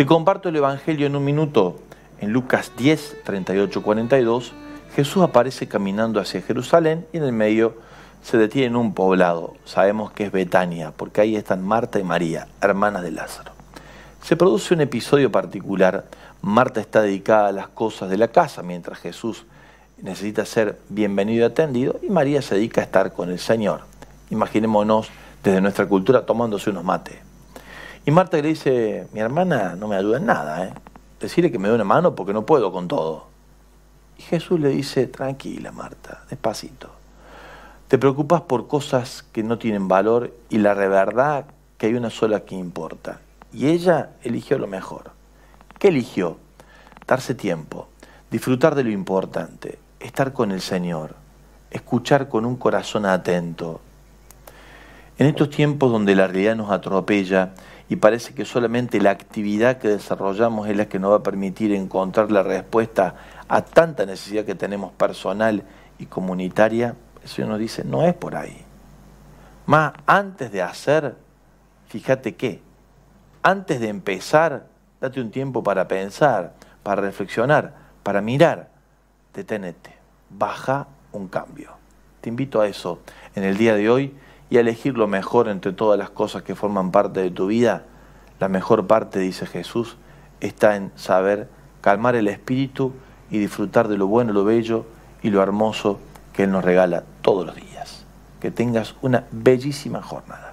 Te comparto el Evangelio en un minuto. En Lucas 10, 38, 42, Jesús aparece caminando hacia Jerusalén y en el medio se detiene en un poblado. Sabemos que es Betania, porque ahí están Marta y María, hermanas de Lázaro. Se produce un episodio particular. Marta está dedicada a las cosas de la casa, mientras Jesús necesita ser bienvenido y atendido, y María se dedica a estar con el Señor. Imaginémonos desde nuestra cultura tomándose unos mates. Y Marta le dice, mi hermana no me ayuda en nada, ¿eh? decirle que me dé una mano porque no puedo con todo. Y Jesús le dice, tranquila Marta, despacito. Te preocupas por cosas que no tienen valor y la verdad que hay una sola que importa. Y ella eligió lo mejor. ¿Qué eligió? Darse tiempo, disfrutar de lo importante, estar con el Señor, escuchar con un corazón atento. En estos tiempos donde la realidad nos atropella y parece que solamente la actividad que desarrollamos es la que nos va a permitir encontrar la respuesta a tanta necesidad que tenemos personal y comunitaria, Señor nos dice, no es por ahí. Más antes de hacer, fíjate qué, antes de empezar, date un tiempo para pensar, para reflexionar, para mirar, deténete, baja un cambio. Te invito a eso en el día de hoy y elegir lo mejor entre todas las cosas que forman parte de tu vida, la mejor parte, dice Jesús, está en saber calmar el espíritu y disfrutar de lo bueno, lo bello y lo hermoso que Él nos regala todos los días. Que tengas una bellísima jornada.